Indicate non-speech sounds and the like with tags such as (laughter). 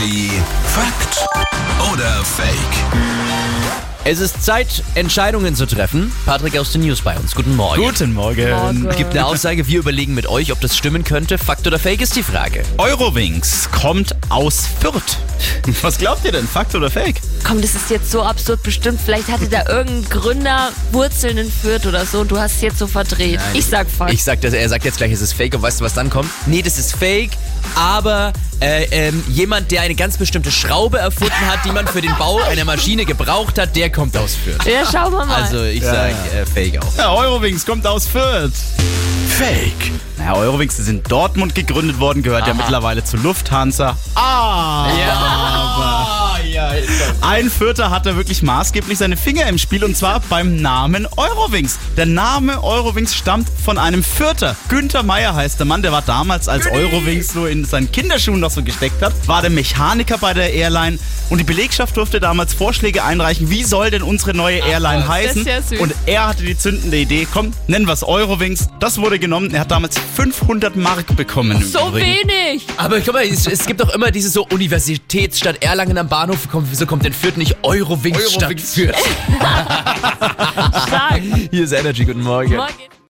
Energy Fakt oder Fake? Es ist Zeit, Entscheidungen zu treffen. Patrick aus den News bei uns. Guten Morgen. Guten Morgen. Es gibt eine Aussage, wir überlegen mit euch, ob das stimmen könnte. Fakt oder Fake ist die Frage. Eurowings kommt aus Fürth. (laughs) Was glaubt ihr denn? Fakt oder Fake? Komm, das ist jetzt so absurd bestimmt. Vielleicht hatte da irgendein Gründer Wurzeln in Fürth oder so und du hast es jetzt so verdreht. ich sag falsch. Ich sag das, er sagt jetzt gleich, es ist Fake und weißt du, was dann kommt? Nee, das ist Fake, aber äh, ähm, jemand, der eine ganz bestimmte Schraube erfunden hat, die man für den Bau einer Maschine gebraucht hat, der kommt aus Fürth. ja, schauen wir mal. Also ich sag äh, Fake auch. Ja, Eurowings kommt aus Fürth. Fake. Naja, Eurowings ist in Dortmund gegründet worden, gehört ja Aha. mittlerweile zu Lufthansa. Ah! Ja, ja, Ein Vierter hatte wirklich maßgeblich seine Finger im Spiel und zwar beim Namen Eurowings. Der Name Eurowings stammt von einem Vierter. Günther Meier heißt der Mann, der war damals, als Eurowings so in seinen Kinderschuhen noch so gesteckt hat, war der Mechaniker bei der Airline und die Belegschaft durfte damals Vorschläge einreichen, wie soll denn unsere neue Airline heißen. das ist ja süß. Und er hatte die zündende Idee, komm, nennen wir es Eurowings. Das wurde genommen, er hat damals 500 Mark bekommen. so Übrigen. wenig. Aber guck mal, es, es gibt doch immer diese so Universitätsstadt Erlangen am Bahnhof. Komm, wieso kommt denn Fürth nicht Eurowings, Stadt Eurowings. Fürth? (laughs) (laughs) Hier ist Energy, guten Morgen. Morgen.